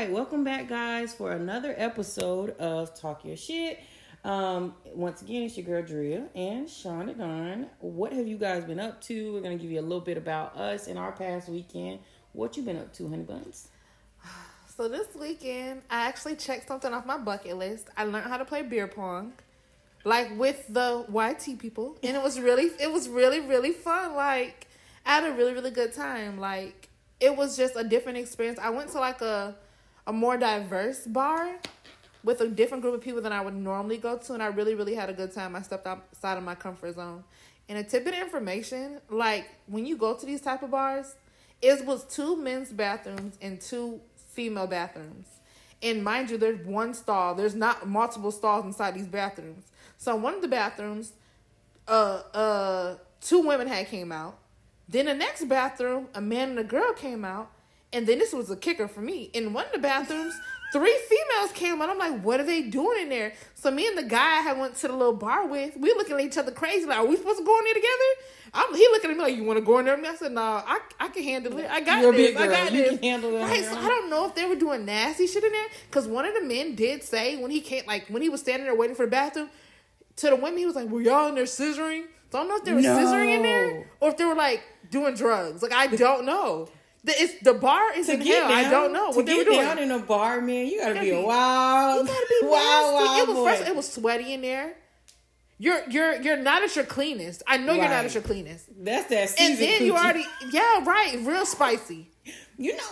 right, welcome back, guys, for another episode of Talk Your Shit. Um, once again, it's your girl Drea and Shauna Don. What have you guys been up to? We're gonna give you a little bit about us in our past weekend. What you been up to, honey buns? So this weekend, I actually checked something off my bucket list. I learned how to play beer pong, like with the YT people, and it was really, it was really, really fun. Like I had a really, really good time. Like it was just a different experience. I went to like a, a more diverse bar with a different group of people than I would normally go to, and I really, really had a good time. I stepped outside of my comfort zone. And a tip of information, like when you go to these type of bars, it was two men's bathrooms and two female bathrooms. And mind you, there's one stall. There's not multiple stalls inside these bathrooms. So one of the bathrooms, uh, uh, two women had came out. Then the next bathroom, a man and a girl came out. And then this was a kicker for me. In one of the bathrooms, three females came out. I'm like, what are they doing in there? So me and the guy I had went to the little bar with, we were looking at each other crazy. Like, are we supposed to go in there together? I'm, he looking at me like, you want to go in there me? I said, no, nah, I, I can handle it. I got You're this. I got You this. can handle it Right. So. I don't know if they were doing nasty shit in there. Because one of the men did say when he came, like when he was standing there waiting for the bathroom, to the women, he was like, were y'all in there scissoring? So I don't know if they were No. scissoring in there or if they were like doing drugs. Like, I don't know. The, it's, the bar is To in hell. down, I don't know to what they get were doing. down in a bar, man, you gotta, gotta be a be- wild, You gotta be wild, wild it was first, it was sweaty in there. You're you're you're not at your cleanest. I know you're not Right. at your cleanest. That's that And then you already yeah right, real spicy. you know,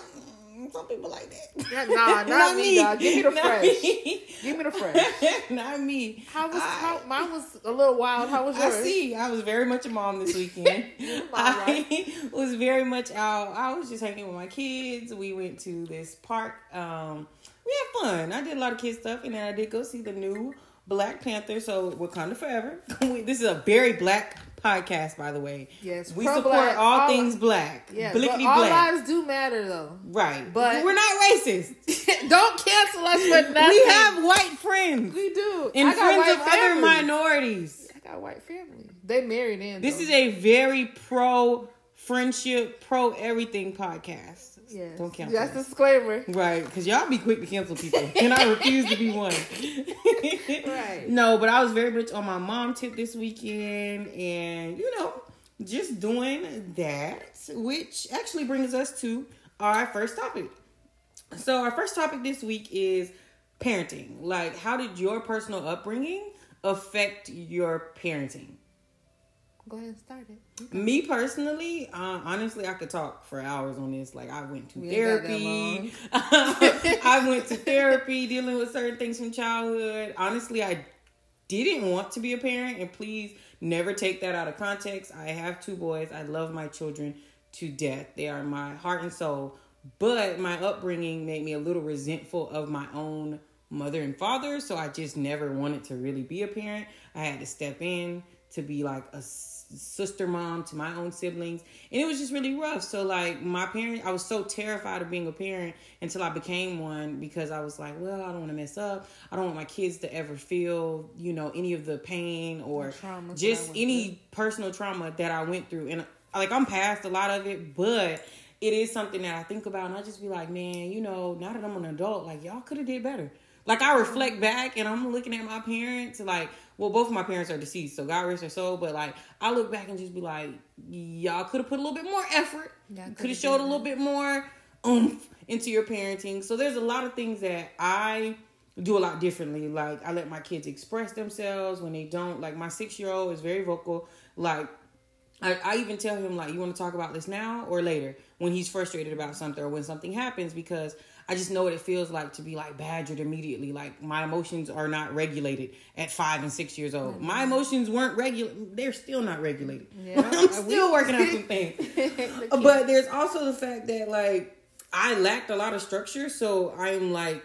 some people like that. Yeah, nah, not me, dog. Give me the Not fresh. me. Give me the fresh. not me. How was I- how mine was a little wild. How was I yours? see. I was very much a mom this weekend. I was very much out. I was just hanging with my kids. We went to this park. Um, we had fun. I did a lot of kid stuff, and then I did go see the new Black Panther. So Wakanda Forever. This is a very black podcast, by the way. Yes, we support all, all- things black. Yeah, but Blickety all black. lives do matter though. Right, but- we're not racist. Don't cancel us for nothing. we have white friends we do. and I got friends white of other minorities. I got white family. They married in. This though. is a very pro friendship, pro everything podcast. Yes. Don't cancel. That's us. disclaimer. Right, because y'all be quick to cancel people, and I refuse to be one. Right. No, but I was very much on my mom tip this weekend, and you know, just doing that, which actually brings us to our first topic. So, our first topic this week is parenting. Like, how did your personal upbringing affect your parenting? Go ahead and start it. Me personally, uh, honestly, I could talk for hours on this. Like, I went to We ain't got that therapy. I went to therapy dealing with certain things from childhood. Honestly, I didn't want to be a parent, and please never take that out of context. I have two boys. I love my children to death. They are my heart and soul. But my upbringing made me a little resentful of my own mother and father, so I just never wanted to really be a parent. I had to step in to be like a sister mom to my own siblings, and it was just really rough. So like my parents I was so terrified of being a parent until I became one because I was like, well, I don't want to mess up. I don't want my kids to ever feel, you know, any of the pain or The traumas that I just any personal trauma that I went through, and like I'm past a lot of it, but it is something that I think about, and I just be like, man, you know, now that I'm an adult, like y'all could have did better. Like I reflect back, and I'm looking at my parents, like, well, both of my parents are deceased, so God rest their soul. But like, I look back and just be like, y'all could have put a little bit more effort, Yeah, could coulda showed a little bit more oomph into your parenting. So there's a lot of things that I do a lot differently. Like I let my kids express themselves when they don't. Like my six year old is very vocal. Like I, I even tell him like, you want to talk about this now or later when he's frustrated about something or when something happens because I just know what it feels like to be like badgered immediately. Like my emotions are not regulated at five and six years old. My emotions weren't regular. They're still not regulated. Yeah. I'm still working out some things. but there's also the fact that like I lacked a lot of structure, so I'm like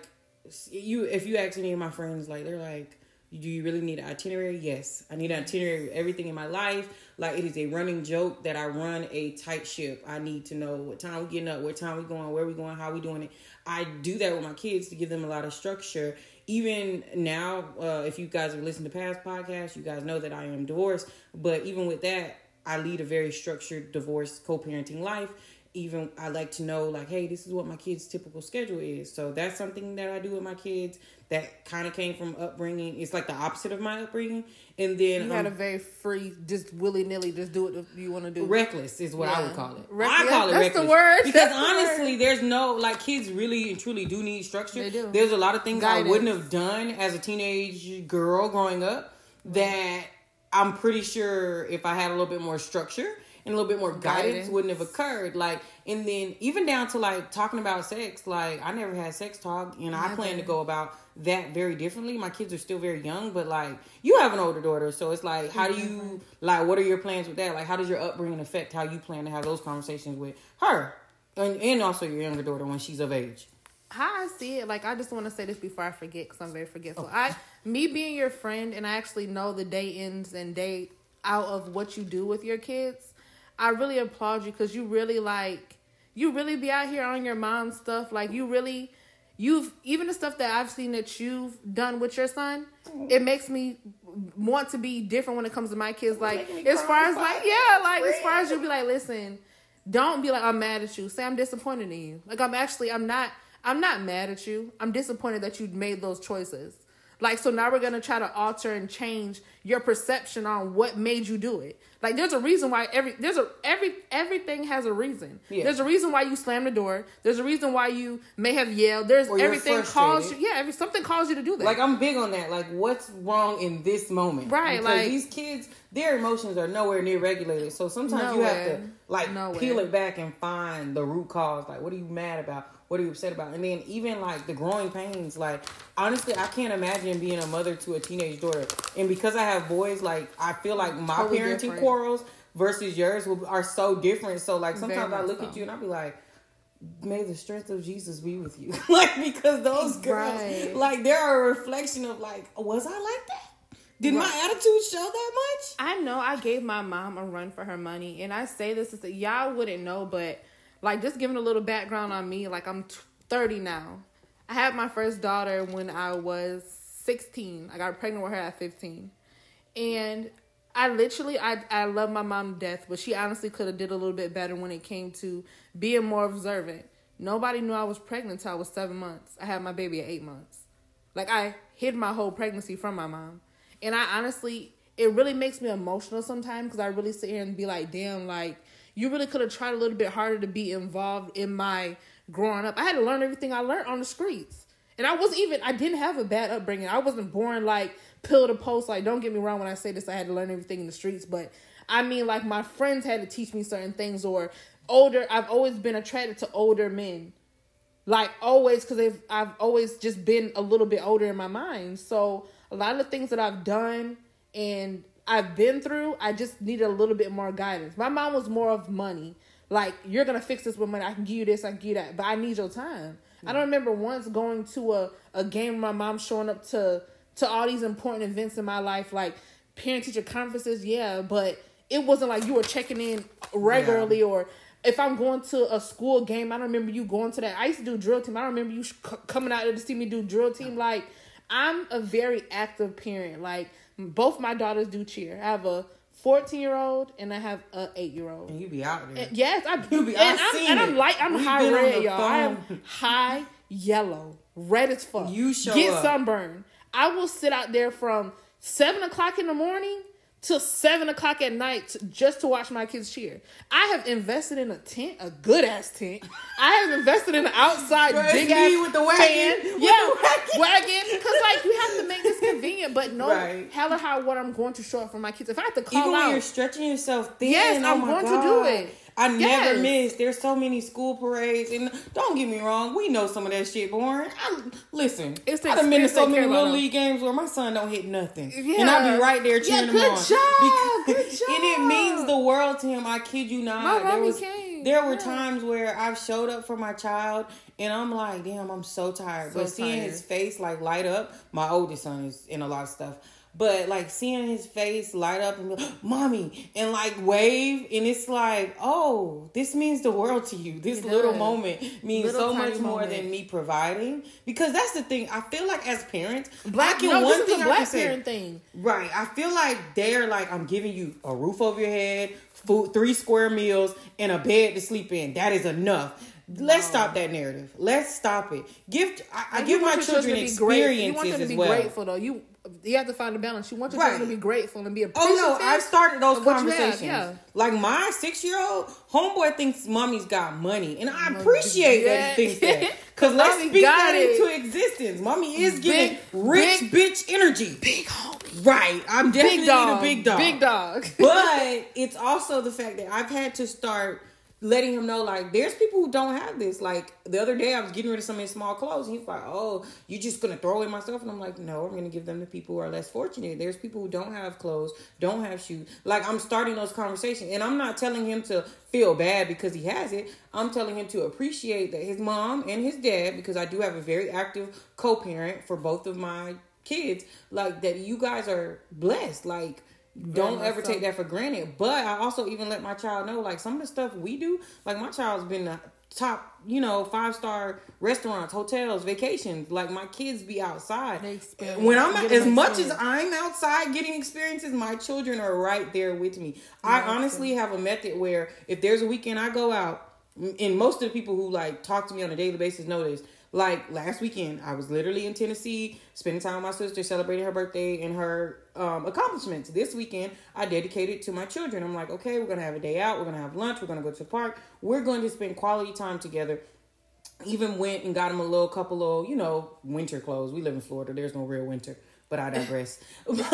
you. If you ask any of my friends, like they're like, "Do you really need an itinerary?" Yes, I need an itinerary of everything in my life. Like it is a running joke that I run a tight ship. I need to know what time we getting up, what time we going, where we going, how we doing it. I do that with my kids to give them a lot of structure. Even now, uh, if you guys have listened to past podcasts, you guys know that I am divorced. But even with that, I lead a very structured divorce co-parenting life even I like to know like, hey, this is what my kids' typical schedule is. So that's something that I do with my kids that kind of came from upbringing. It's like the opposite of my upbringing. And then You had a um, very free, just willy nilly, just do what you want to do. reckless is what I would call it. Reck- I yeah, call it that's the reckless word. because That's the honestly, there's no like kids really and truly do need structure. They do. There's a lot of things I wouldn't have done as a teenage girl growing up that I'm pretty sure if I had a little bit more structure and a little bit more guidance, Guidance. wouldn't have occurred. Like, and then even down to like talking about sex, like I never had sex talk, and I plan to go about that very differently. My kids are still very young, but like you have an older daughter, so it's like, how do mm-hmm. you like? What are your plans with that? Like, how does your upbringing affect how you plan to have those conversations with her, and and also your younger daughter when she's of age? how I see it, like I just want to say this before I forget because I'm very forgetful. I, me being your friend, and I actually know the day ins and day out of what you do with your kids. I really applaud you because you really like you really be out here on your mom's stuff. Like you really, you've even the stuff that I've seen that you've done with your son. It makes me want to be different when it comes to my kids. Like as far as like yeah, like as far as you'll be like, listen, don't be like I'm mad at you. Say I'm disappointed in you. Like I'm actually I'm not I'm not mad at you. I'm disappointed that you made those choices. Like so now we're gonna try to alter and change your perception on what made you do it. Like there's a reason why every there's a every everything has a reason. Yeah. There's a reason why you slammed the door. There's a reason why you may have yelled. There's Or everything calls you yeah, every something calls you to do that. Like I'm big on that. Like what's wrong in this moment? Right, Because like- these kids, their emotions are nowhere near regulated. So sometimes you have to like Nowhere. peel it back and find the root cause. Like what are you mad about? What are you upset about? And then even like the growing pains. Like honestly, I can't imagine being a mother to a teenage daughter. And because I have boys, like I feel like my Totally parenting different. quarrels versus yours will, are so different. So like Very sometimes I look so. at you and I be like. May the strength of Jesus be with you. like because those girls Right. like they're a reflection of like, was I like that? Did my attitude show that much? I know I gave my mom a run for her money, and I say this is y'all wouldn't know, but like just giving a little background on me, like I'm 30 now. I had my first daughter when I was 16. I got pregnant with her at 15, and I literally I I love my mom to death, but she honestly could have did a little bit better when it came to being more observant. Nobody knew I was pregnant until I was seven months. I had my baby at eight months. Like I hid my whole pregnancy from my mom. And I honestly, it really makes me emotional sometimes because I really sit here and be like, damn, like you really could have tried a little bit harder to be involved in my growing up. I had to learn everything I learned on the streets. And I wasn't even, I didn't have a bad upbringing. I wasn't born like pill to post. Like, don't get me wrong when I say this, I had to learn everything in the streets. But I mean, like, my friends had to teach me certain things or older, I've always been attracted to older men like always because I've always just been a little bit older in my mind. So a lot of the things that I've done and I've been through, I just needed a little bit more guidance. My mom was more of money. Like you're gonna fix this with money. I can give you this. I can give you that. But I need your time. I don't remember once going to a a game. My mom showing up to to all these important events in my life, like parent teacher conferences. Yeah, but it wasn't like you were checking in regularly or if I'm going to a school game, I don't remember you going to that. I used to do drill team. I don't remember you sh- coming out there to see me do drill team. Like, I'm a very active parent. Like, both my daughters do cheer. I have a 14 year old and I have a 8 year old. And you be out there. Yes, I You be- and I'm, and I'm light. I'm We've high red, y'all. I am high yellow, red as fuck. You show get up. sunburn. I will sit out there from seven o'clock in the morning till seven o'clock at night just to watch my kids cheer. I have invested in a tent, a good ass tent. I have invested in an outside big ass with the wagon. fan. Yeah, the wagon. Because like you have to make this convenient, but no, Right. hell or how what I'm going to show up for my kids. If I have to call Even out, you're stretching yourself thin, Yes, oh I'm my going to do it. I never Yes. miss. There's so many school parades, and don't get me wrong, we know some of that shit boring. I, listen, It's the I've been to so many little league games where my son don't hit nothing, Yeah. and I'll be right there Yeah, cheering him good on. job, good job. and it means the world to him. I kid you not. My there was came, there were yeah. times where I've showed up for my child, and I'm like, damn, I'm so tired. So but seeing tired. his face like light up, my oldest son is in a lot of stuff. But like seeing his face light up and like, mommy, and like wave, and it's like, oh, this means the world to you. This little moment means Little so much more moment. than me providing. Because that's the thing. I feel like as parents, Black, can no, one thing black say. parent thing. Right. I feel like they're like, I'm giving you a roof over your head, food, three square meals, and a bed to sleep in. That is enough. Let's stop that narrative. Let's stop it. Give I, I give my children to be great- You want experiences them to as be well. grateful though. You you have to find a balance. You want your Right. children to be grateful and be appreciative. Oh appreciative. no, I've started those you have, conversations. yeah. Like my six year old homeboy thinks mommy's got money, and I appreciate that he thinks that. Cause let's speak that it. into existence. Mommy is giving Big- rich bitch energy. big homie, Right, I'm definitely big dog, the big dog. big dog. but it's also the fact that I've had to start letting him know like there's people who don't have this. Like the other day I was getting rid of some of his small clothes and he's like, Oh, you're just gonna throw away my stuff? And I'm like, No, I'm gonna give them to people who are less fortunate. There's people who don't have clothes, don't have shoes. Like I'm starting those conversations and I'm not telling him to feel bad because he has it. I'm telling him to appreciate that his mom and his dad, because I do have a very active co parent for both of my kids, like that you guys are blessed. Like don't ever take that for granted. But I also even let my child know, like some of the stuff we do, like my child's been the top, you know, five star restaurants, hotels, vacations. Like my kids be outside. They When I'm as much as. I'm outside getting experiences, my children are right there with me. I honestly have a method where if there's a weekend I go out, and most of the people who like talk to me on a daily basis know this. Like last weekend, I was literally in Tennessee, spending time with my sister, celebrating her birthday and her um, accomplishments. This weekend, I dedicated to my children. I'm like, okay, we're gonna have a day out, we're gonna have lunch, we're gonna go to the park, we're going to spend quality time together even went and got him a little couple of you know winter clothes. We live in Florida. There's no real winter, but I digress. but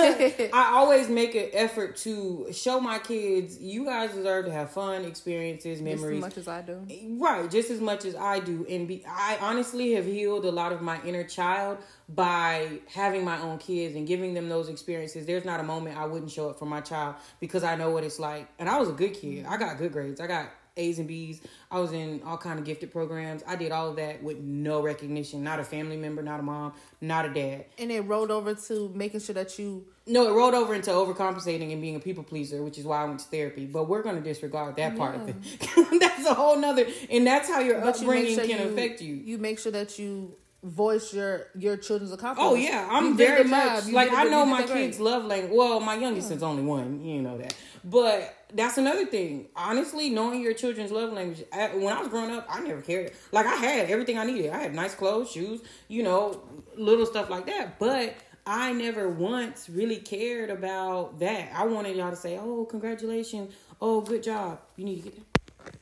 I always make an effort to show my kids you guys deserve to have fun experiences, memories. Just as much as I do. Right, just as much as I do, and be I honestly have healed a lot of my inner child by having my own kids and giving them those experiences. There's not a moment I wouldn't show up for my child because I know what it's like. And I was a good kid. I got good grades. I got A's and B's. I was in all kind of gifted programs. I did all of that with no recognition. Not a family member, not a mom, not a dad. And it rolled over to making sure that you No, it rolled over into overcompensating and being a people pleaser, which is why I went to therapy. But we're going to disregard that part of it. that's a whole nother, and that's how your but upbringing make sure can you, affect you. You make sure that you voice your your children's accomplishments. Oh yeah, I'm very much like I know my the great. kids love language. Well, my youngest is only one, you know that. But that's another thing. Honestly, knowing your children's love language. I, when I was growing up, I never cared. Like I had everything I needed. I had nice clothes, shoes, you know, little stuff like that. But I never once really cared about that. I wanted y'all to say, "Oh, congratulations! Oh, good job! You need to get."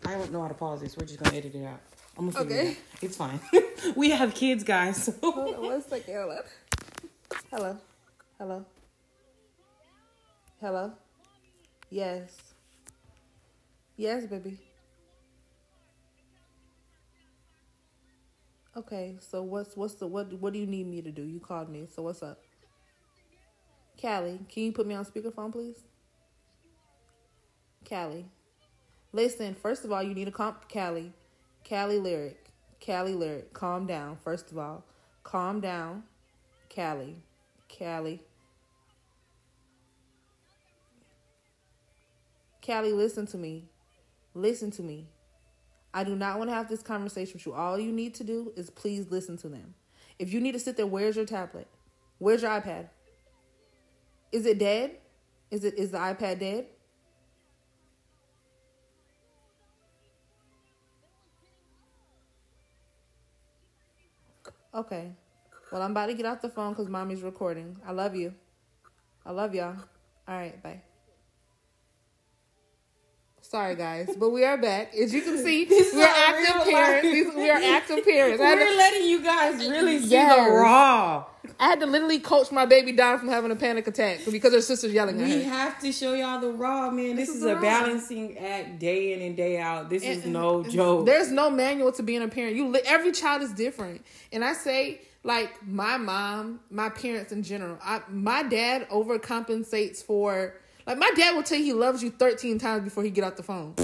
I don't know how to pause this. We're just gonna edit it out. I'm gonna Okay. it. It's fine. we have kids, guys. So. Hold on one second. Hold. Hello. Hello. Hello. Yes. Yes, baby. Okay, so what's what's the what what do you need me to do? You called me, so what's up? Callie, can you put me on speakerphone, please? Callie. Listen, first of all, you need a comp Callie. Callie lyric. Callie lyric. Calm down, first of all. Calm down. Callie. Callie. Callie, listen to me. Listen to me. I do not want to have this conversation with you. All you need to do is please listen to them. If you need to sit there, where's your tablet? Where's your iPad? Is it dead? Is it is the iPad dead? Okay. Well, I'm about to get off the phone because mommy's recording. I love you. I love y'all. All right, bye. Sorry, guys, but we are back. As you can see, we're active parents. These- We are active parents. We're to, letting you guys really see Yes. the raw. I had to literally coach my baby down from having a panic attack because her sister's yelling at her. We have to show y'all the raw, man. This, This is, is a raw. balancing act day in and day out. This is no joke. There's no manual to being a parent. You every child is different, and I say like my mom, my parents in general. I my dad overcompensates for like my dad will tell you he loves you 13 times before he get off the phone.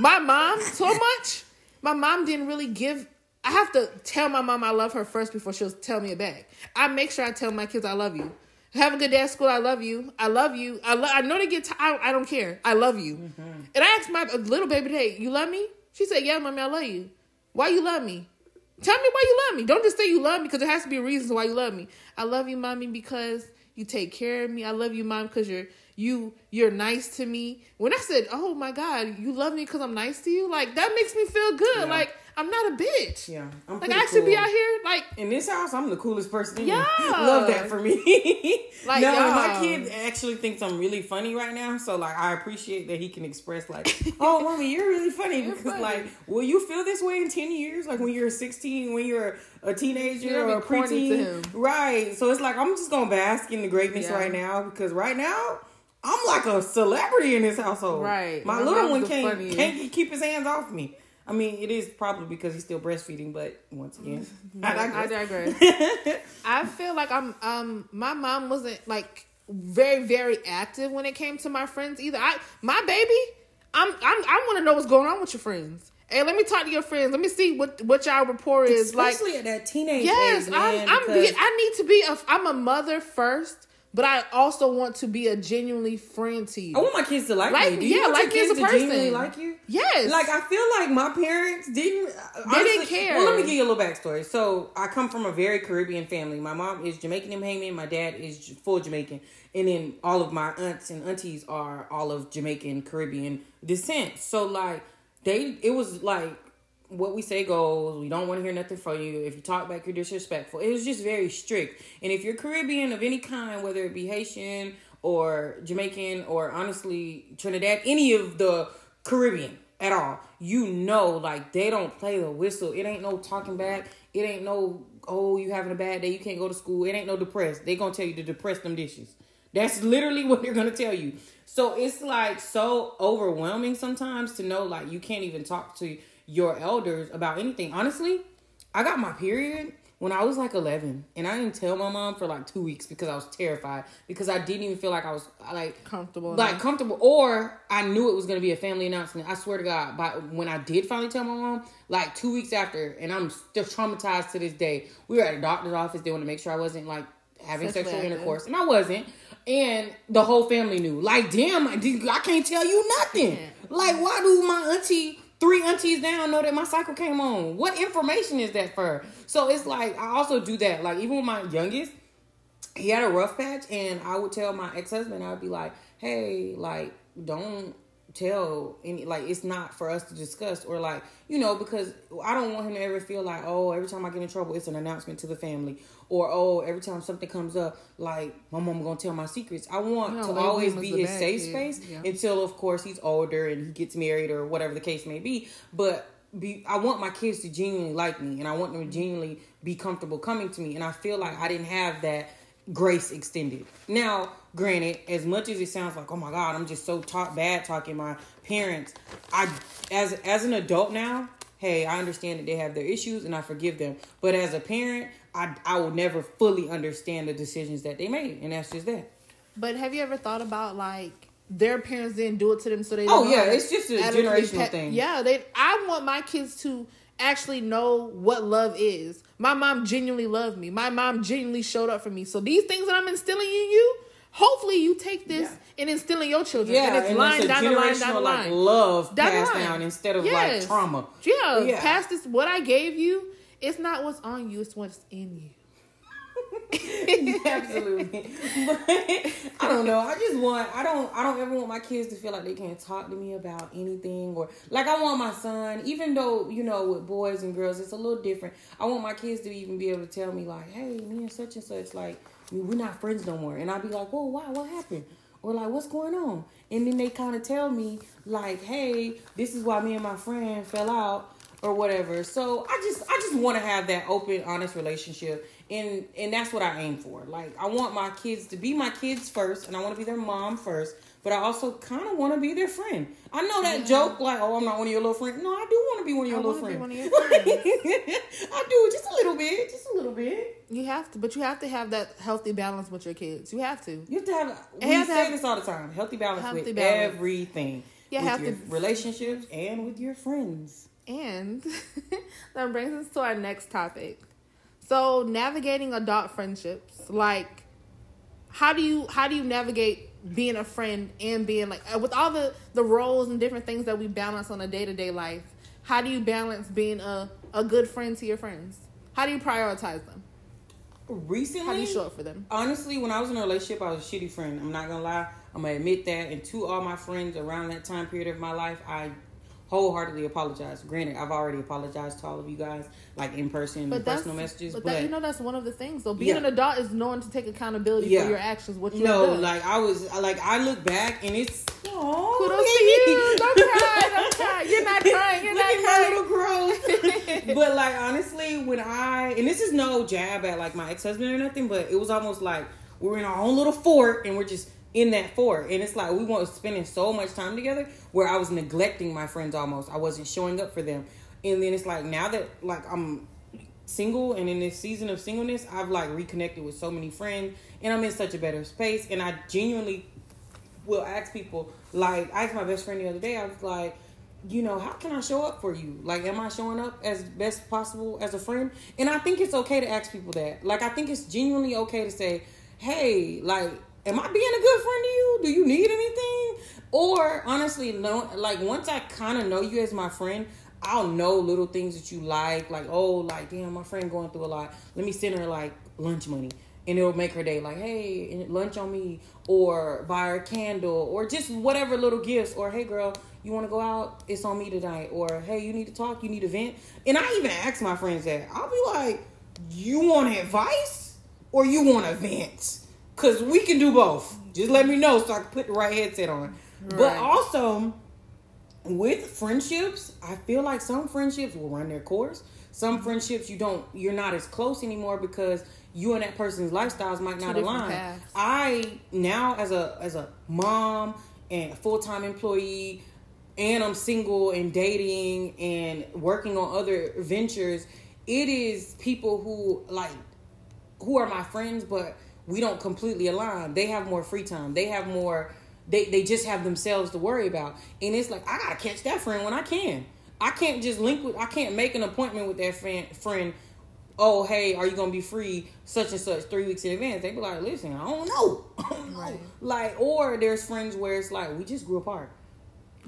my mom so much. My mom didn't really give. I have to tell my mom I love her first before she'll tell me it back. I make sure I tell my kids I love you. Have a good day at school. I love you. I love you. I lo- I know they get. tired. I don't care. I love you. Mm-hmm. And I asked my little baby today, "You love me?" She said, "Yeah, mommy, I love you." Why you love me? Tell me why you love me. Don't just say you love me because there has to be a reason why you love me. I love you, mommy, because you take care of me. I love you, mom, because you're you you're nice to me. When I said, "Oh my God, you love me because I'm nice to you," like that makes me feel good. Yeah. Like I'm not a bitch. Yeah, I'm Like I should be out here like In this house, I'm the coolest person. in Yeah. love that for me. Like, no, and my y'all. kid actually thinks I'm really funny right now. So like, I appreciate that he can express like, "Oh, mommy, you're really funny." You're because funny. like, will you feel this way in ten years? Like when you're 16, when you're a teenager You're or a preteen, right? So it's like I'm just gonna bask in the greatness Yeah. right now because right now. I'm like a celebrity in this household. Right. My, My little one can't funniest. can't keep his hands off me. I mean, it is probably because he's still breastfeeding, but once again, I digress. I feel like I'm um my mom wasn't like very very active when it came to my friends either. I my baby, I'm I'm I want to know what's going on with your friends. Hey, let me talk to your friends. Let me see what what y'all rapport is like. Especially at that teenage Yes, age, man. I'm. I'm. because- Be, I need to be. A, I'm a mother first, but I also want to be a genuinely friend to you. I want my kids to like, Like- me. Do you yeah, want like your you as kids a to genuinely like you? yes, Like I feel like my parents didn't. Uh, they didn't care. Well, let me give you a little backstory. So I come from a very Caribbean family. My mom is Jamaican and Haitian. My dad is full Jamaican, and then all of my aunts and aunties are all of Jamaican Caribbean descent. So like they, it was like what we say goes. We don't want to hear nothing from you. If you talk back, you're disrespectful. It was just very strict. And if you're Caribbean of any kind, whether it be Haitian or Jamaican or honestly Trinidad, any of the Caribbean at all, you know, like they don't play the whistle. It ain't no talking back. It ain't no oh you having a bad day. You can't go to school. It ain't no depressed. They gonna tell you to depress them dishes. That's literally what they're gonna tell you. So it's like so overwhelming sometimes to know like you can't even talk to your elders about anything. Honestly, I got my period when I was like 11, and I didn't tell my mom for like two weeks because I was terrified because I didn't even feel like I was like comfortable. like enough. comfortable or I knew it was gonna be a family announcement. I swear to God, but when I did finally tell my mom, like two weeks after, and I'm still traumatized to this day. We were at a doctor's office. They wanted to make sure I wasn't like having Sexually sexual intercourse, and I wasn't. And the whole family knew. Like, damn, I, I can't tell you nothing. Yeah. Like, why do my auntie, three aunties down, know that my cycle came on? What information is that for? So it's like I also do that. Like, even with my youngest, he had a rough patch and I would tell my ex husband, I would be like, Hey, like, don't tell any like it's not for us to discuss or like, you know, because I don't want him to ever feel like, oh, every time I get in trouble it's an announcement to the family. Or oh, every time something comes up, like my mom gonna tell my secrets. I want You to always be his safe kid. space Yeah. until of course he's older and he gets married or whatever the case may be. But be I want my kids to genuinely like me and I want them to genuinely be comfortable coming to me. And I feel like I didn't have that grace extended. Now, granted, as much as it sounds like, oh my God, I'm just so bad talking my parents, I as as an adult now, hey, I understand that they have their issues and I forgive them. But as a parent, I I will never fully understand the decisions that they made. And that's just that. But have you ever thought about like their parents didn't do it to them, so they? Oh, yeah, it's just a generational thing. Yeah, they. I want my kids to actually know what love is. My mom genuinely loved me. My mom genuinely showed up for me. So these things that I'm instilling in you, hopefully you take this Yeah. and instill in your children. Yeah, and it's and line down the line down the generational, like love Down passed line. down instead of Yes. like trauma. Yeah, Yeah. past this, what I gave you, it's not what's on you, it's what's in you. Absolutely. But I don't know. I just want I don't I don't ever want my kids to feel like they can't talk to me about anything or like I want my son, even though, you know, with boys and girls it's a little different. I want my kids to even be able to tell me like, Hey, me and such and such, like we're not friends no more and I'll be like, oh, Whoa, why what happened? Or like what's going on? And then they kinda tell me like, Hey, this is why me and my friend fell out or whatever. So I just I just want to have that open, honest relationship, and and that's what I aim for. Like I want my kids to be my kids first, and I want to be their mom first. But I also kind of want to be their friend. I know that mm-hmm. joke, like, oh, I'm not one of your little friends. No, I do want to be one of your I little wanna be friends. one of your friends. I do, just a little bit, just a little bit. You have to, but you have to have that healthy balance with your kids. You have to. You have to have. We have say have- this all the time: healthy balance Healthy with balance. everything. You with have your to- relationships and with your friends. And that brings us to our next topic. So, navigating adult friendships, like how do you how do you navigate being a friend and being like uh, with all the the roles and different things that we balance on a day to day life? How do you balance being a a good friend to your friends? How do you prioritize them? Recently, How do you show up for them? honestly, when I was in a relationship, I was a shitty friend. I'm not gonna lie. I'm gonna admit that. And to all my friends around that time period of my life, I wholeheartedly apologize. Granted, I've already apologized to all of you guys, like in person, But personal messages. But, But, that, you know that's one of the things. So being Yeah. an adult is knowing to take accountability Yeah. for your actions. What you no, done. like I was, like I look back and it's oh, Kudos to you. Don't cry. Don't cry. You're not crying. You're Look not at my little growth. but like honestly, when I and this is no jab at like my ex husband or nothing, but it was almost like we were in our own little fort and we're just in that fort, and it's like we weren't spending so much time together where I was neglecting my friends almost. I wasn't showing up for them, and then it's like now that like I'm single and in this season of singleness, I've like reconnected with so many friends, and I'm in such a better space, and I genuinely will ask people like I asked my best friend the other day. I was like, you know, how can I show up for you? Like, am I showing up as best possible as a friend? And I think it's okay to ask people that. Like, I think it's genuinely okay to say, hey, like, am I being a good friend to you? Do you need anything? Or honestly, no. Like, once I kind of know you as my friend. I'll know little things that you like, like oh, like damn, my friend going through a lot. Let me send her like lunch money, and it'll make her day. Like, hey, lunch on me, or buy her a candle, or just whatever little gifts. Or hey, girl, you want to go out? It's on me tonight. Or hey, you need to talk. You need a vent. And I even ask my friends that. I'll be like, you want advice or you want a vent? Cause we can do both. Just let me know so I can put the right headset on. But also with friendships, I feel like some friendships will run their course. Some mm-hmm. friendships you don't you're not as close anymore because you and that person's lifestyles might not align. paths. I now as a as a mom and full time employee and I'm single and dating and working on other ventures, it is people who like who are my friends, but we don't completely align. They have more free time. They have more. They they just have themselves to worry about, and it's like I gotta catch that friend when I can. I can't just link with. I can't make an appointment with that friend. Friend. Oh hey, are you gonna be free such and such three weeks in advance? They be like, listen, I don't know. I don't know. Right. Like, or there's friends where it's like we just grew apart.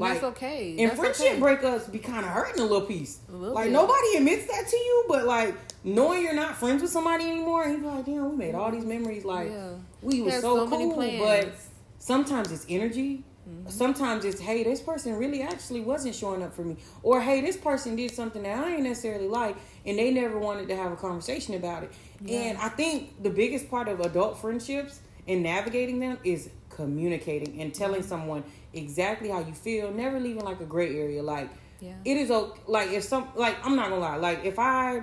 That's okay. And That's friendship okay. breakups be kind of hurting a little piece. A little like bit. nobody admits that to you, but like knowing you're not friends with somebody anymore, and you're like, damn, we made all these memories. Like Yeah. we Had so, so many cool, plans. but sometimes it's energy. Mm-hmm. Sometimes it's hey, this person really actually wasn't showing up for me, or hey, this person did something that I ain't necessarily like, and they never wanted to have a conversation about it. And I think the biggest part of adult friendships and navigating them is communicating and telling someone exactly how you feel, never leaving like a gray area. Like Yeah. it is okay. Like if some, like I'm not gonna lie, like if I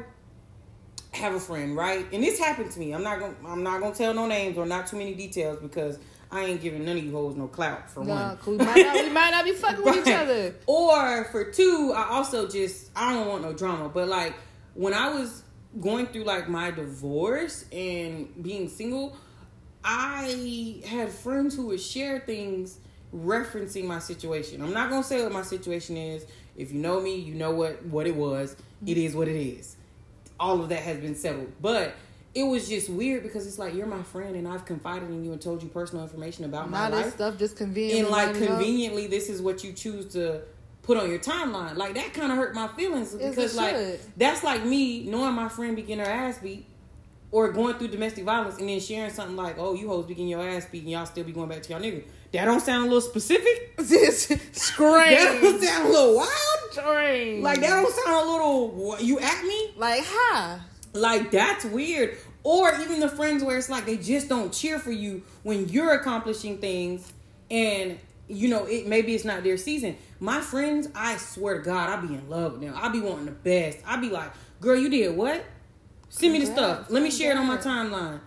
have a friend, right, and this happened to me, I'm not gonna, I'm not gonna tell no names or not too many details because I ain't giving none of you hoes no clout for one. We might not we might not be fucking with each other. Or for two, I also just I don't want no drama. But like when I was going through like my divorce and being single, I had friends who would share things referencing my situation. I'm not gonna say what my situation is. If you know me, you know what what it was. It is what it is. All of that has been settled. But it was just weird because it's like you're my friend and I've confided in you and told you personal information about my life stuff just convenient. and like conveniently this is what you choose to put on your timeline like that kind of hurt my feelings because like should. that's like me knowing my friend be getting her ass beat or going through domestic violence and then sharing something like oh you hoes be getting your ass beat and y'all still be going back to y'all nigga that don't sound a little specific This that don't sound a little wild strange. like that don't sound a little what, you at me Like huh? like that's weird. Or even the friends where it's like they just don't cheer for you when you're accomplishing things and you know, it maybe it's not their season. My friends, I swear to God, I be in love with them. I be wanting the best. I be like, girl, you did what? Send me the stuff. Let me share it on my timeline.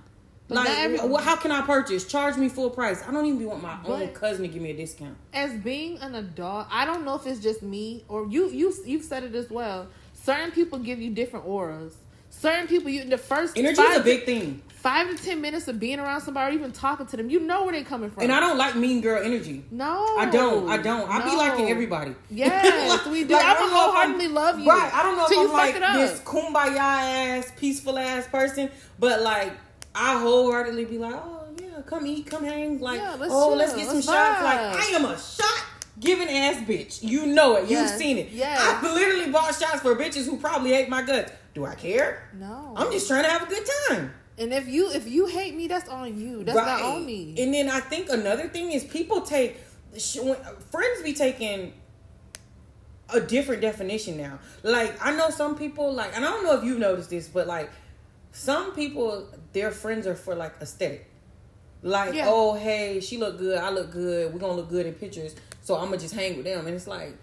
But like, every- wh- how can I purchase? Charge me full price. I don't even want my own cousin to give me a discount. As being an adult, I don't know if it's just me or you. You you've said it as well. Certain people give you different auras. Certain people, you the first Energy is a big thing. five to ten minutes of being around somebody or even talking to them, you know where they're coming from. And I don't like mean girl energy. No, I don't. I don't. I be liking everybody. Yes, we do. Like, I don't would know if I'm- wholeheartedly love you. Right. I don't know if you I'm like this kumbaya ass, peaceful ass person, but like I wholeheartedly be like, oh yeah, come eat, come hang. Like, Yeah, let's oh, chill, let's get some let's shots. Like. I am a shot giving ass bitch. You know it. Yes, You've seen it. Yeah, I've literally bought shots for bitches who probably hate my guts. Do I care? No. I'm just trying to have a good time. And if you if you hate me, that's on you. That's not on me. And then I think another thing is people take friends be taking a different definition now. Like I know some people like, and I don't know if you've noticed this, but like some people, their friends are for like aesthetic. Like, Yeah. oh hey, she look good, I look good, we're gonna look good in pictures, so I'm gonna just hang with them. And it's like,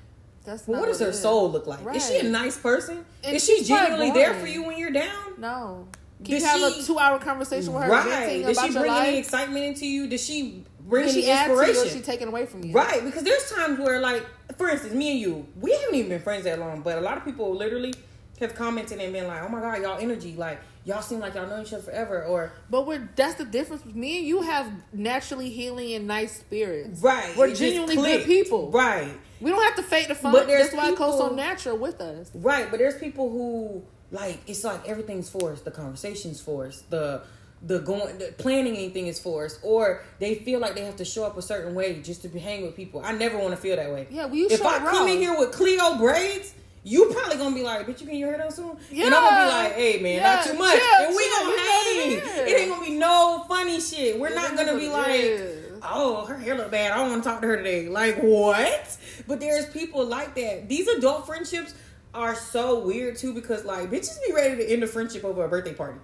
that's well, not what does her is. soul look like? Is she a nice person? And is she genuinely there for you when you're down? No. Can Does you have she- a two hour conversation with her Right. Does she bring any excitement into you? Does she bring Does any she add to you or inspiration? is she taking away from you? Right, because there's times where, like, for instance, me and you, we haven't even been friends that long, but a lot of people literally have commented and been like, "Oh my god, y'all energy, like, y'all seem like y'all know each other forever," or But we're that's the difference. Me and you have naturally healing and nice spirits. right, We're it genuinely good people. right, We don't have to fake the fun. But That's why it goes so natural with us. right. But there's people who like it's like everything's forced, the conversation's forced, the the going the planning anything is forced, or they feel like they have to show up a certain way just to be hang with people. I never want to feel that way. Yeah, well, you if I raw. come in here with Cleo braids, you probably gonna be like, "Bitch, you getting your hair done soon?" Yeah. And I'm gonna be like, "Hey, man, not too much," chill, and we chill, gonna hang. it ain't gonna be no funny shit. We're It not gonna be like, is. "Oh, her hair look bad. I don't want to talk to her today." Like what? But there's people like that. These adult friendships are so weird too because like bitches be ready to end a friendship over a birthday party.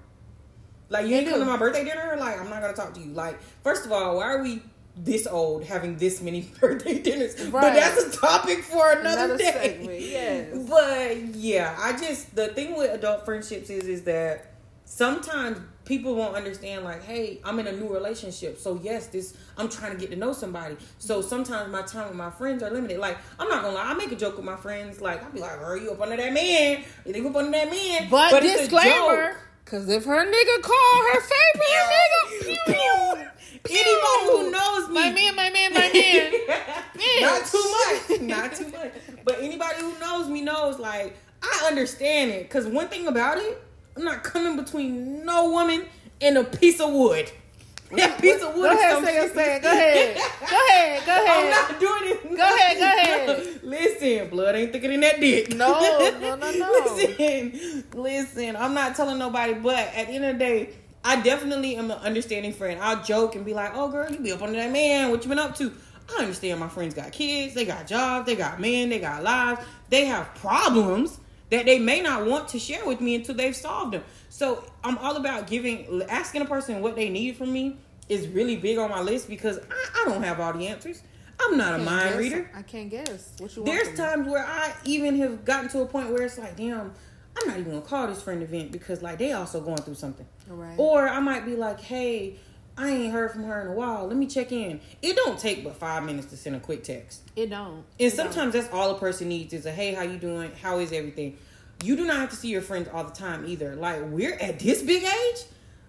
Like you ain't coming to my birthday dinner. Like I'm not gonna talk to you. Like first of all, why are we this old having this many birthday dinners? But that's a topic for another, Another day. segment, yes. But yeah, I just the thing with adult friendships is is that sometimes people won't understand like hey i'm in a new relationship so yes this i'm trying to get to know somebody so sometimes my time with my friends are limited like i'm not gonna lie i make a joke with my friends like i'll be like girl you up under that man you think up under that man But, a disclaimer, because if her nigga call her favorite nigga, pew, pew. Anybody who knows me my man, my man, my man. not too much not too much but anybody who knows me knows like i understand it because one thing about it i'm not coming between no woman and a piece of wood that piece of wood Go ahead, say your thing. Go ahead. Go ahead. Go I'm ahead. not doing it. Go ahead, go ahead. Listen, blood ain't thicker than that dick. No, no, no, no. listen, listen. I'm not telling nobody, but at the end of the day, I definitely am an understanding friend. I'll joke and be like, "Oh, girl, you be up under that man. What you been up to?" I understand. My friends got kids. They got jobs. They got men. They got lives. They have problems that they may not want to share with me until they've solved them. So I'm all about giving, asking a person what they need from me is really big on my list because I, I don't have all the answers. I'm not a mind guess. reader. I can't guess what you want. There's times where I even have gotten to a point where it's like, damn, I'm not even gonna call this friend event because like they also going through something. Right. Or I might be like, hey, I ain't heard from her in a while. Let me check in. It don't take but five minutes to send a quick text. It don't. And It don't. sometimes that's all a person needs is a hey, how you doing? How is everything? You do not have to see your friends all the time either. Like we're at this big age,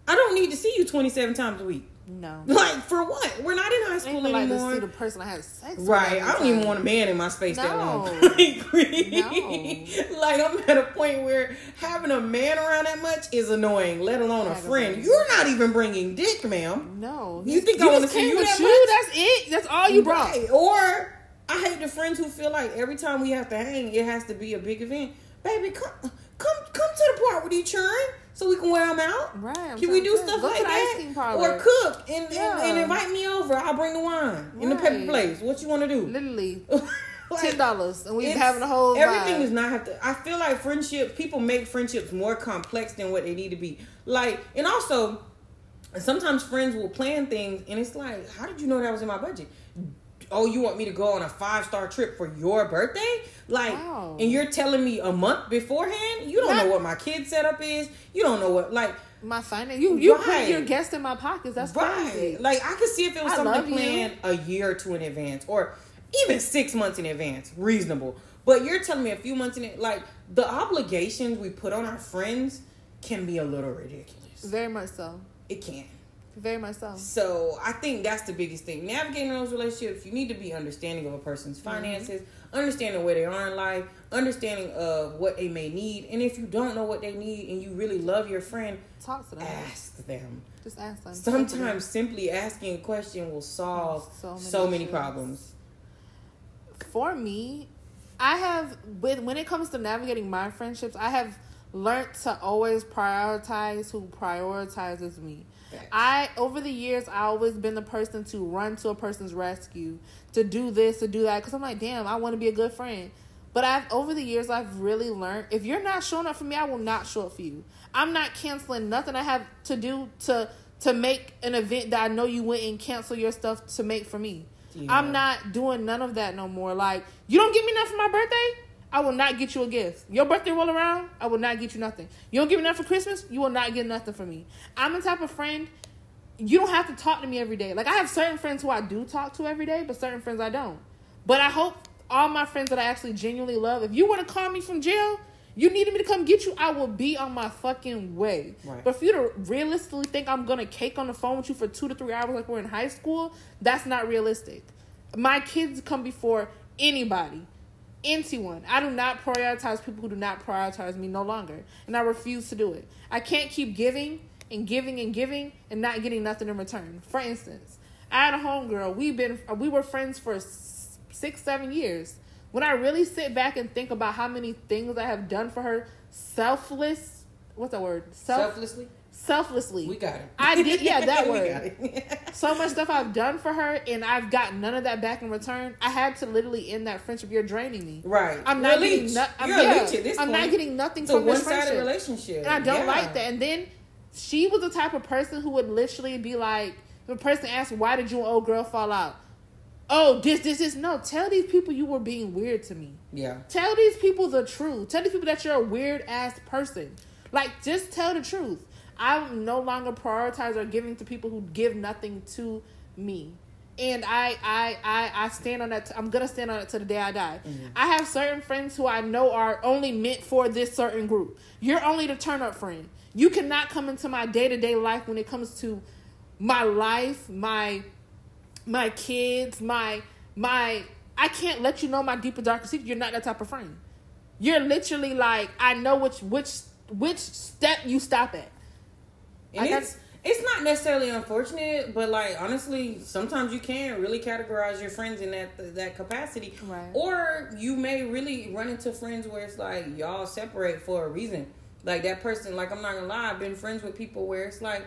I don't need to see you 27 times a week. No. Like for what? We're not in high school anymore. like to see the person I had sex with. Right. I don't even want a man in my space that long. No. like, like, I'm at a point where having a man around that much is annoying, let alone a friend. You're not even bringing dick, ma'am. No. You think I wanna just see you that you? much? That's it. That's all you brought. Right. Or I hate the friends who feel like every time we have to hang, it has to be a big event. Baby, come come come to the park with each other so we can wear them out. Right, I'm Can we do stuff go like that? Or cook and, and, Yeah. and invite me over. I'll bring the wine in the paper Right. plates. What you want to do? Literally Like, ten dollars, and we having a whole. everything vibe. does not have to i feel like friendship people make friendships more complex than what they need to be like and also sometimes friends will plan things and it's like how did you know that was in my budget oh you want me to go on a five star trip for your birthday like Wow. and you're telling me a month beforehand you don't Not- know what my kid setup is you don't know what like My finance. You you Right. put your guest in my pockets. That's Right. crazy. Like I could see if it was I something love you. planned a year or two in advance, or even six months in advance, reasonable. But you're telling me a few months in it, like the obligations we put on our friends can be a little ridiculous. Very much so. It can. Very much so. So I think that's the biggest thing. Navigating those relationships, you need to be understanding of a person's Mm-hmm. finances, understanding where they are in life, understanding of what they may need. And if you don't know what they need and you really love your friend, Talk to them. ask them. Just ask them. Sometimes simply asking a question will solve So so many many, problems. for me, I have with when it comes to navigating my friendships, I have learned to always prioritize who prioritizes me. Facts. I over the years I always been the person to run to a person's rescue, to do this, to do that cuz I'm like, "Damn, I want to be a good friend." But I've over the years I've really learned if you're not showing up for me, I will not show up for you. I'm not canceling nothing I have to do to to make an event that I know you went and cancel your stuff to make for me. Yeah. I'm not doing none of that no more. Like, you don't give me nothing for my birthday, I will not get you a gift. Your birthday roll around, I will not get you nothing. You don't give me nothing for Christmas, you will not get nothing from me. I'm the type of friend you don't have to talk to me every day. Like I have certain friends who I do talk to every day, but certain friends I don't. But I hope all my friends that I actually genuinely love, if you were to call me from jail, you needed me to come get you, I will be on my fucking way. Right. But for you to realistically think I'm gonna cake on the phone with you for two to three hours like we're in high school, that's not realistic. My kids come before anybody anyone. I do not prioritize people who do not prioritize me no longer. And I refuse to do it. I can't keep giving and giving and giving and not getting nothing in return. For instance, I had a homegirl. We've been we were friends for six, seven years. When I really sit back and think about how many things I have done for her, selfless. What's that word? Self, Selflessly, selflessly. we got it. I did- yeah, that word. so much stuff I've done for her, and I've got none of that back in return. I had to literally end that friendship. You're draining me. right. I'm You're not getting. leech. No, I'm, You're yeah, leech at this I'm not getting nothing a from this friendship, relationship, and I don't Yeah. like that. And then she was the type of person who would literally be like, if a person asks, "Why did you and old girl fall out?" Oh, this, this, this. No, tell these people you were being weird to me. Yeah. Tell these people the truth. Tell these people that you're a weird ass person. Like, just tell the truth. I am no longer prioritize or giving to people who give nothing to me. And I, I, I, I stand on that. I'm gonna stand on it to the day I die. Mm-hmm. I have certain friends who I know are only meant for this certain group. You're only the turn up friend. You cannot come into my day to day life when it comes to my life, my my kids, my my I can't let you know my deeper darker secret. You're not that type of friend. You're literally like I know which which which step you stop at. And it's it's not necessarily unfortunate, but like honestly, sometimes you can really categorize your friends in that that capacity. Right. Or you may really run into friends where it's like y'all separate for a reason. Like that person, like I'm not gonna lie, I've been friends with people where it's like,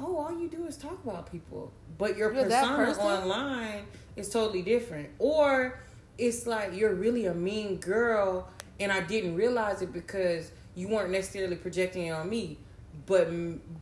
oh, all you do is talk about people, but your You're persona person? online is totally different. Or it's like you're really a mean girl, and I didn't realize it because you weren't necessarily projecting it on me. But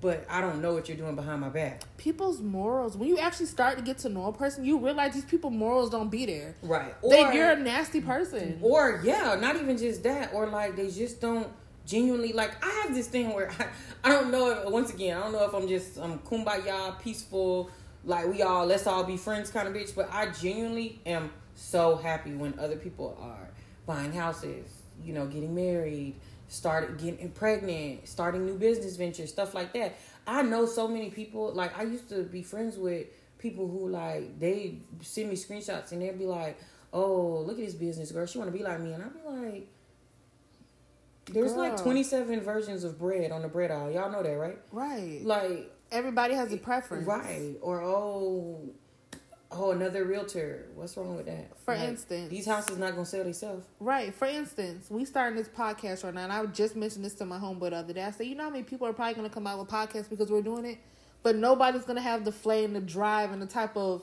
but I don't know what you're doing behind my back. People's morals. When you actually start to get to know a person, you realize these people morals don't be there. Right. They you're a nasty person. or yeah, not even just that, or like they just don't genuinely like. I have this thing where I, I don't know. If, once again, I don't know if I'm just um kumbaya, peaceful, like we all let's all be friends kind of bitch. But I genuinely am so happy when other people are buying houses, you know, getting married, started getting pregnant, starting new business ventures, stuff like that. I know so many people. Like I used to be friends with people who like they send me screenshots and they'd be like, "Oh, look at this business girl. She want to be like me," and I'd be like. There's like 27 versions of bread on the bread aisle. Y'all know that, right? Right. Like, Everybody has a preference. right. Or, oh, oh, another realtor. What's wrong with that? For Like, instance. these houses not going to sell themselves. Right. For instance, we starting this podcast right now, and I just mentioned this to my homeboy the other day. I said, you know how many people are probably going to come out with podcasts because we're doing it, but nobody's going to have the flame, the drive, and the type of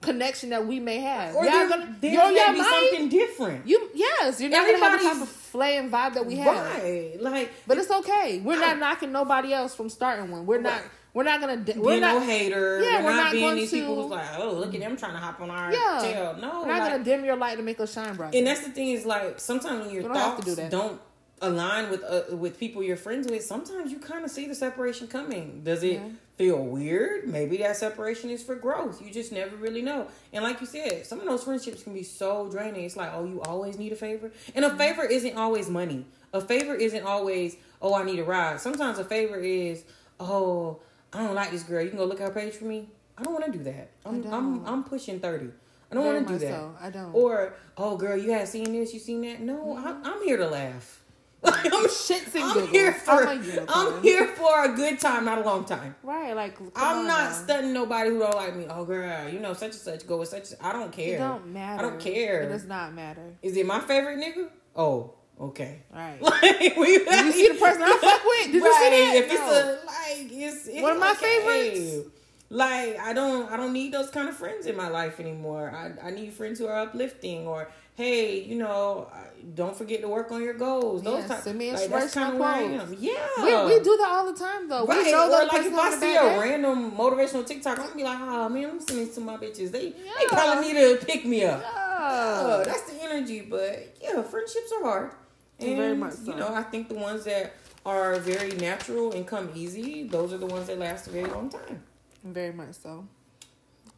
connection that we may have. Or Y'all there, gonna, there yo, may be something different. You yes, you're not gonna have the type Everybody's- of flame vibe that we have. Right. Like, But it's okay. We're not knocking nobody else from starting one. We're not. We're not gonna. being We're not. no hater. Yeah, we're, we're not, not being going these people who's like, oh, look at them trying to hop on our Yeah. tail. No. We're not like, gonna dim your light to make us shine bright. And that's the thing is like sometimes when your don't to thoughts do that. don't align with uh, with people you're friends with, sometimes you kind of see the separation coming. Does it Yeah. feel weird? Maybe that separation is for growth. You just never really know. And like you said, some of those friendships can be so draining. It's like, oh, you always need a favor, and a favor isn't always money. A favor isn't always, oh, I need a ride. Sometimes a favor is, oh. I don't like this girl. You can go look at her page for me. I don't want to do that. I'm don't. I'm I'm pushing thirty. I don't want to do that. so. I don't. Or oh girl, you had seen this, you seen that? No, I'm, mm-hmm. I'm here to laugh. Like, I'm Shits and I'm giggles. here for I'm a. I'm here for a good time, not a long time. Right, like I'm not now. stunting nobody who don't like me. Oh girl, you know such and such go with such. I don't care. It don't matter. I don't care. It does not matter. Is it my favorite nigga? Oh, okay. Right. Like, we, Did you see the person I fuck with? Did you see Right, that? If it's a like, it's, it's One of my okay. favorites. Like I don't, I don't need those kind of friends in my life anymore. I, I need friends who are uplifting or hey, you know, don't forget to work on your goals. Those Yeah, type, me like, that's kind of where I am. Yeah, we, we do that all the time though. Right, We know or like if I see a day. random motivational TikTok, I'm be like, oh man, I'm sending to my bitches. They they probably need to pick me up. Yeah. Oh, that's the energy. But yeah, friendships are hard. And, Very much so. You know, I think the ones that are very natural and come easy, those are the ones that last a very long time. Very much so.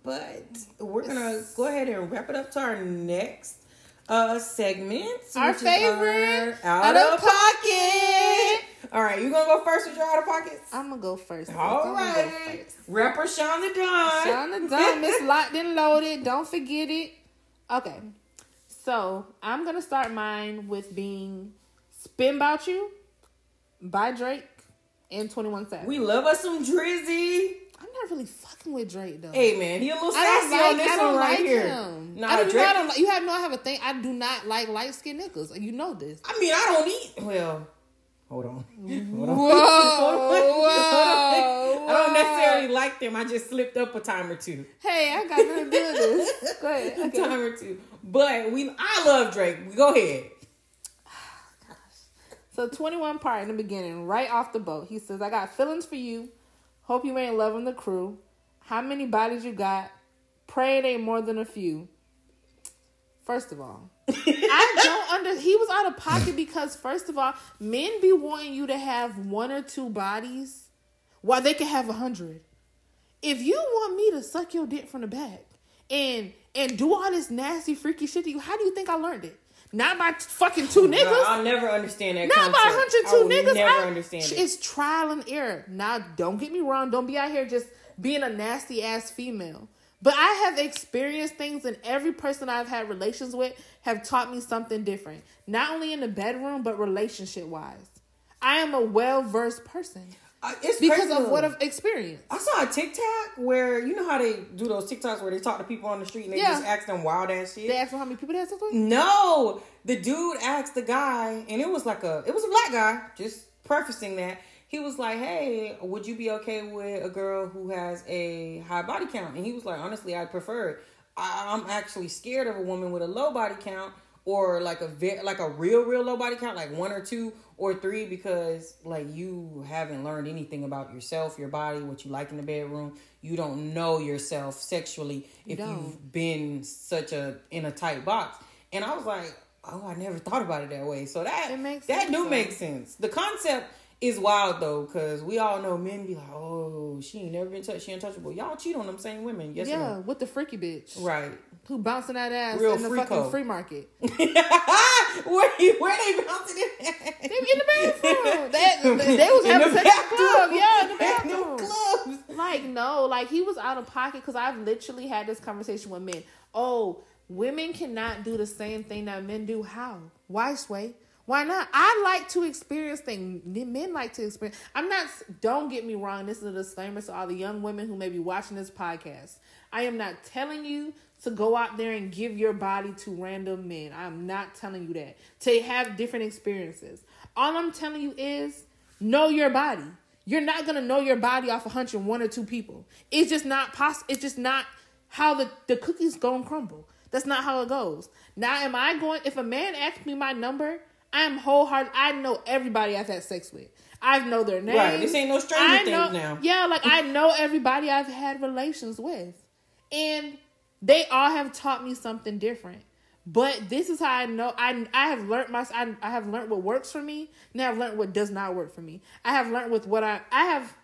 But we're gonna go ahead and wrap it up to our next uh segment. Our favorite, our Out out, of of pocket. All right, you gonna go first with your out of pockets? I'm gonna go first. All go right, first. rapper Shonda Dawn. Shonda Dunn, Miss Locked and Loaded. Don't forget it. Okay. So I'm gonna start mine with being Spin About You by Drake and 21 Savage. We love us some Drizzy. I'm not really fucking with Drake though. Hey man, he a little I don't sassy like, on this I don't one right like here. him. Nah, I do, you, Drake. know I don't, you have no I have a thing. I do not like light skinned niggas. You know this. I mean, I don't eat. Well, hold on. Hold on. Whoa, Hold on. whoa, I don't whoa. Necessarily like them. I just slipped up a time or two. Hey, I got nothing to do with this. Go ahead. A time or two. But we, I love Drake. Go ahead. So 21 part in the beginning, right off the boat, he says, I got feelings for you. Hope you ain't loving the crew. How many bodies you got? Pray it ain't more than a few. First of all, I don't under he was out of pocket because first of all, men be wanting you to have one or two bodies while they can have a hundred. If you want me to suck your dick from the back and and do all this nasty freaky shit to you, how do you think I learned it? Not by fucking two niggas. Girl, I'll never understand that. Not by concept. 102 I niggas. Never I- understand it. It's trial and error. Now, don't get me wrong. Don't be out here just being a nasty ass female. But I have experienced things, and every person I've had relations with have taught me something different. Not only in the bedroom, but relationship wise. I am a well versed person It's because of what I've experienced. I saw a TikTok where you know how they do those TikToks where they talk to people on the street and they Yeah. just ask them wild ass shit. They ask me how many people they had sex with. No, the dude asked the guy, and it was like a, it was a black guy. Just prefacing that, he was like, "Hey, would you be okay with a girl who has a high body count?" And he was like, "Honestly, I prefer it. I, I'm actually scared of a woman with a low body count." Or like a ve- like a real real low body count, like one or two or three, because like you haven't learned anything about yourself, your body, what you like in the bedroom. You don't know yourself sexually if don't. you've been such a in a tight box. And I was like, oh, I never thought about it that way. So that that sense, do make sense. The concept is wild though, because we all know men be like, oh, she ain't never been touched, she untouchable. Y'all cheat on them same women, yes Yeah, with the freaky bitch? Right. who bouncing that ass Real in the fucking free market. where, where they bouncing it? They in the bathroom. they, they, they was In having the sex in the club. Yeah, in the bathroom. clubs. Like no, like he was out of pocket because I've literally had this conversation with men. Oh, women cannot do the same thing that men do. How? Why, Sway? Why not? I like to experience things. Men like to experience. I'm not. Don't get me wrong. This is a disclaimer to all the young women who may be watching this podcast. I am not telling you to go out there and give your body to random men. I'm not telling you that. To have different experiences. All I'm telling you is know your body. You're not gonna know your body off a hunch in one or two people. It's just not possible. It's just not how the, the cookies gonna crumble. That's not how it goes. Now, am I going? If a man asks me my number, I am wholehearted. I know everybody I've had sex with. I know their names. Right, this ain't no stranger I things know, now. Yeah, like I know everybody I've had relations with, and they all have taught me something different. But this is how I know I I have learned my I, I have learned what works for me. Now I've learned what does not work for me. I have learned with what I I have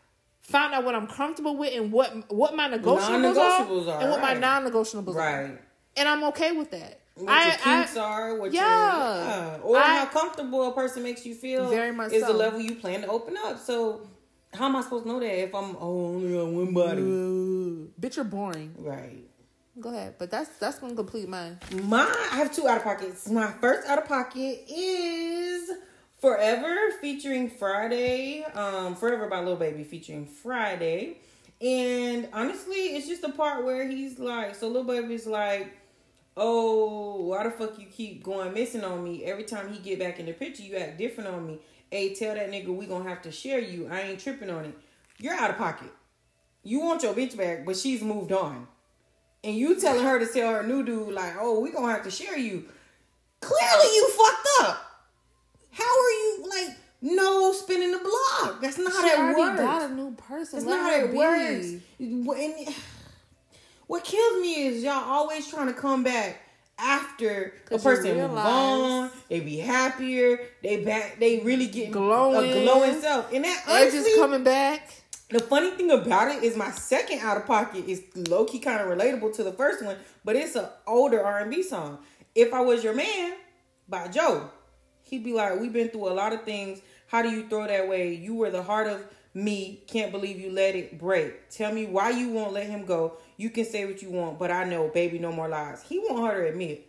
found out what I'm comfortable with and what what my negotiables, Non-negotiables are, are, and what my non-negotiables are. Right. And I'm okay with that. What I, your I- kinks are, what yeah. your yeah. or I- how comfortable a person makes you feel Very much is the level you plan to open up. So How am I supposed to know that if I'm oh, only on one body? Bitch, you're boring. Right. Go ahead, but that's that's gonna complete mine. My I have two out of pockets. My first out of pocket is Forever featuring Fridayy. Um, Forever by Lil Baby featuring Fridayy. And honestly, it's just the part where he's like, so Lil Baby's like, oh, why the fuck you keep going missing on me? Every time he get back in the picture, you act different on me. Hey, tell that nigga we gonna have to share you. I ain't tripping on it. You're out of pocket. You want your bitch back, but she's moved on. And you telling her to tell her new dude, like, oh, we gonna have to share you. Clearly you fucked up. How are you like no spinning the block? That's not She how it works. got a new person. That's Let not how it be. works. And- What kills me is y'all always trying to come back after a person move on. They be happier. They back. They really get Glowing. a glowing self. And that honestly, is coming back. the funny thing about it is my second out of pocket is low key kind of relatable to the first one, but it's an older R and B song. If I was your man by Joe, he'd be like, "We've been through a lot of things. How do you throw that way? You were the heart of me. Can't believe you let it break. Tell me why you won't let him go. You can say what you want, but I know, baby, no more lies. He want her to admit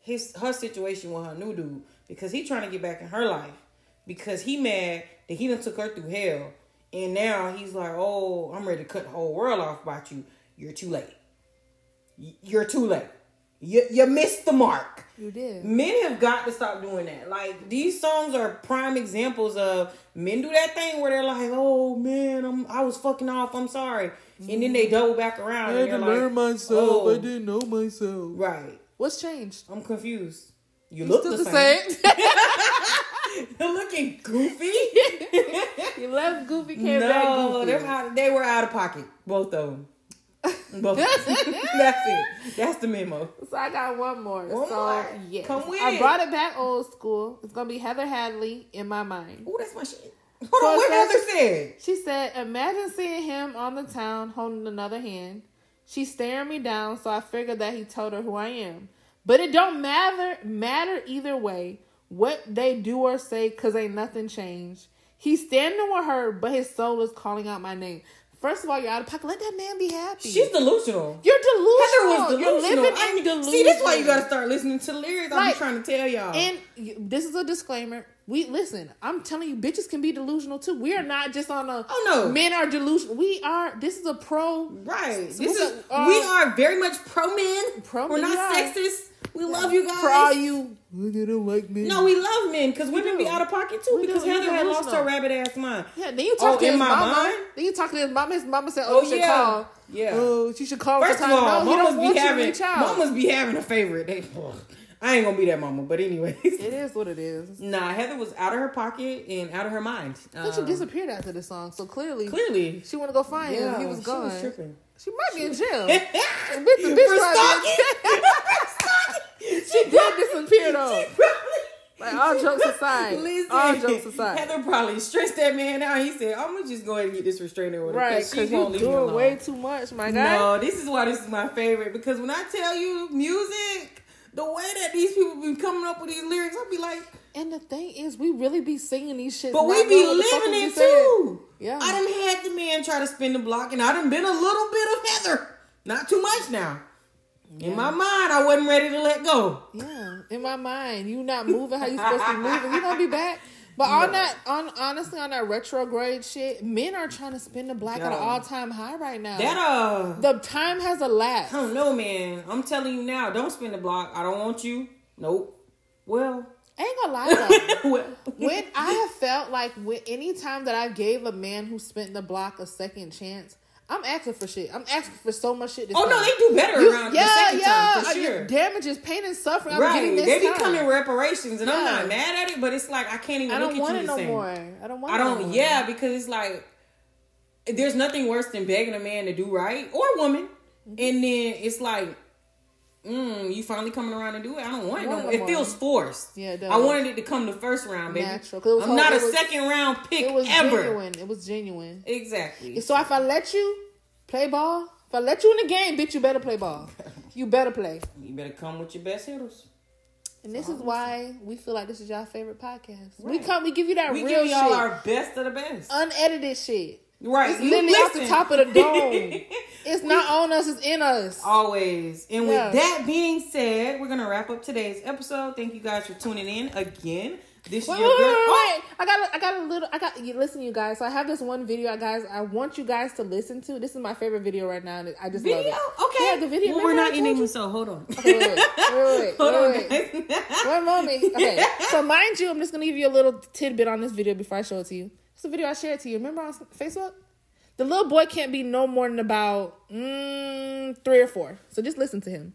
his her situation with her new dude because he trying to get back in her life because he mad that he done took her through hell and now he's like oh i'm ready to cut the whole world off about you you're too late you're too late you, you missed the mark You did. men have got to stop doing that like these songs are prime examples of men do that thing where they're like oh man I'm, i was fucking off i'm sorry and then they mm-hmm. double back around and they're like, learn myself. oh, I didn't know myself. right What's changed? i'm confused you You look the, the same. same. You're looking goofy. you left Goofy, came back Goofy. they're out, they were out of pocket, both of them. Both. That's it. That's the memo. So I got one more. One so more. yes, Come with I brought it back old school. It's gonna be Heather Headley in my mind. Oh, that's my shit. Hold So on, what Heather said? She said, "Imagine seeing him on the town holding another hand. She's staring me down, so I figured that he told her who I am. But it don't matter matter either way what they do or say, cause ain't nothing changed. He's standing with her, but his soul is calling out my name. First of all, you're out of pocket. Let that man be happy. She's delusional. you're delusional. Heather was delusional. You're living I in delusion. See, that's why you gotta start listening to the lyrics. I'm Like- trying to tell y'all. And this is a disclaimer. We listen. I'm telling you, bitches can be delusional too. We are not just on a. Oh, no. Men are delusional. We are. This is a pro. right. This is up, uh, we are very much pro men. Pro We're not we sexist. We love you guys. For all you, at them like men. No, we love men because women be do. out of pocket too We because do. Heather had lost her rabbit ass mind. Yeah. Then you talk Oh, to in his my mama. mind? Then you talk to his mama. His mama said, "Oh, Oh you should yeah, call. yeah. Oh, she should call." First of all, no, mamas don't be having mamas be having a favorite. They, I ain't gonna be that mama, but anyways. It is what it is. Nah, Heather was out of her pocket and out of her mind. Think she Um, disappeared after the song, so clearly, Clearly, she want to go find yeah, him. He was she gone. was tripping. She might be in jail. For bitch, bitch probably- stalking. she did disappear though. Like all jokes aside, Listen, all jokes aside, Heather probably stressed that man out. He said, "I'm gonna just go ahead and get this restraining order, right? Because you doing alone." way too much, my guy. No, this is why this is my favorite because when I tell you music, the way that these people be coming up with these lyrics, I'll be like, And the thing is, we really be singing these shit, but we be living it too. Yeah. I done had the man try to spin the block, and I done been a little bit of Heather. Not too much now. In my mind, I wasn't ready to let go. Yeah, in my mind, you not moving how you supposed to be moving. You gonna be back. But on that, on honestly, on that retrograde shit, men are trying to spin the black at an all time high right now. That uh, the time has elapsed. I don't know, man. I'm telling you now, don't spin the block. I don't want you. Nope. Well, I ain't gonna lie though. well. when I have felt like when any time that I gave a man who spent the block a second chance, I'm asking for shit. I'm asking for so much shit. Oh time. no, they do better You- around yeah, the second yeah. time for uh, sure. Damages, pain, and suffering. I'm right, getting this they be coming reparations, and I'm not mad at it, but it's like I can't even I look don't at want you it no same. more. I don't want. I no don't. more. Yeah, because it's like there's nothing worse than begging a man to do right or a woman, Mm-hmm. and then it's like. Mm, you finally coming around to do it? I don't want it no more. it feels forced. Yeah. I wanted it to come the first round, baby. Natural, 'cause it was I'm whole- not a was- second round pick It was ever. genuine. It was genuine. Exactly. So if I let you play ball, if I let you in the game, bitch, you better play ball. You better play. You better come with your best hitters. And this is why we feel like this is y'all favorite podcast. We come, we give you that We real give y'all shit, our best of the best. unedited shit. Right. It's you literally off the top of the dome. It's not on us, it's in us. Always. And Yeah. with that being said, we're gonna wrap up today's episode. Thank you guys for tuning in again. This Wait, is your wait, wait, Oh. I got, a, I got a little. I got. You listen, you guys. So I have this one video, I guys. I want you guys to listen to. This is my favorite video right now. and I just love video? it. Okay. Yeah, the video. Well, we're not ending you? so hold on. Okay, wait, wait, wait, wait, hold on, wait. One moment. Okay. So mind you, I'm just gonna give you a little tidbit on this video before I show it to you. It's a video I shared to you. Remember on Facebook? The little boy can't be no more than about mm, three or four. So just listen to him.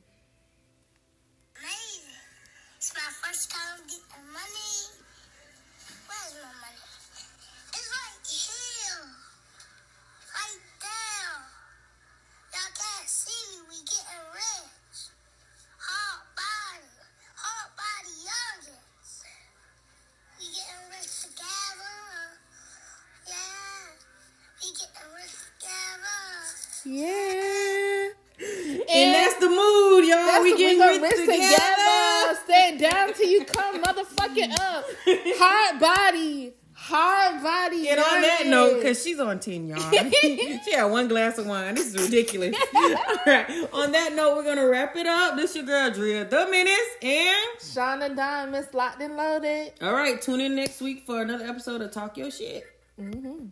Till you come motherfucking up. Hard body. Hard body. And on that note, because she's on 10, y'all. she had one glass of wine. This is ridiculous. All right. On that note, we're going to wrap it up. This is your girl, Drea, the Menace. And, Shauna Diamonds locked and loaded. all right, tune in next week for another episode of Talk Your Shit. Mm-hmm.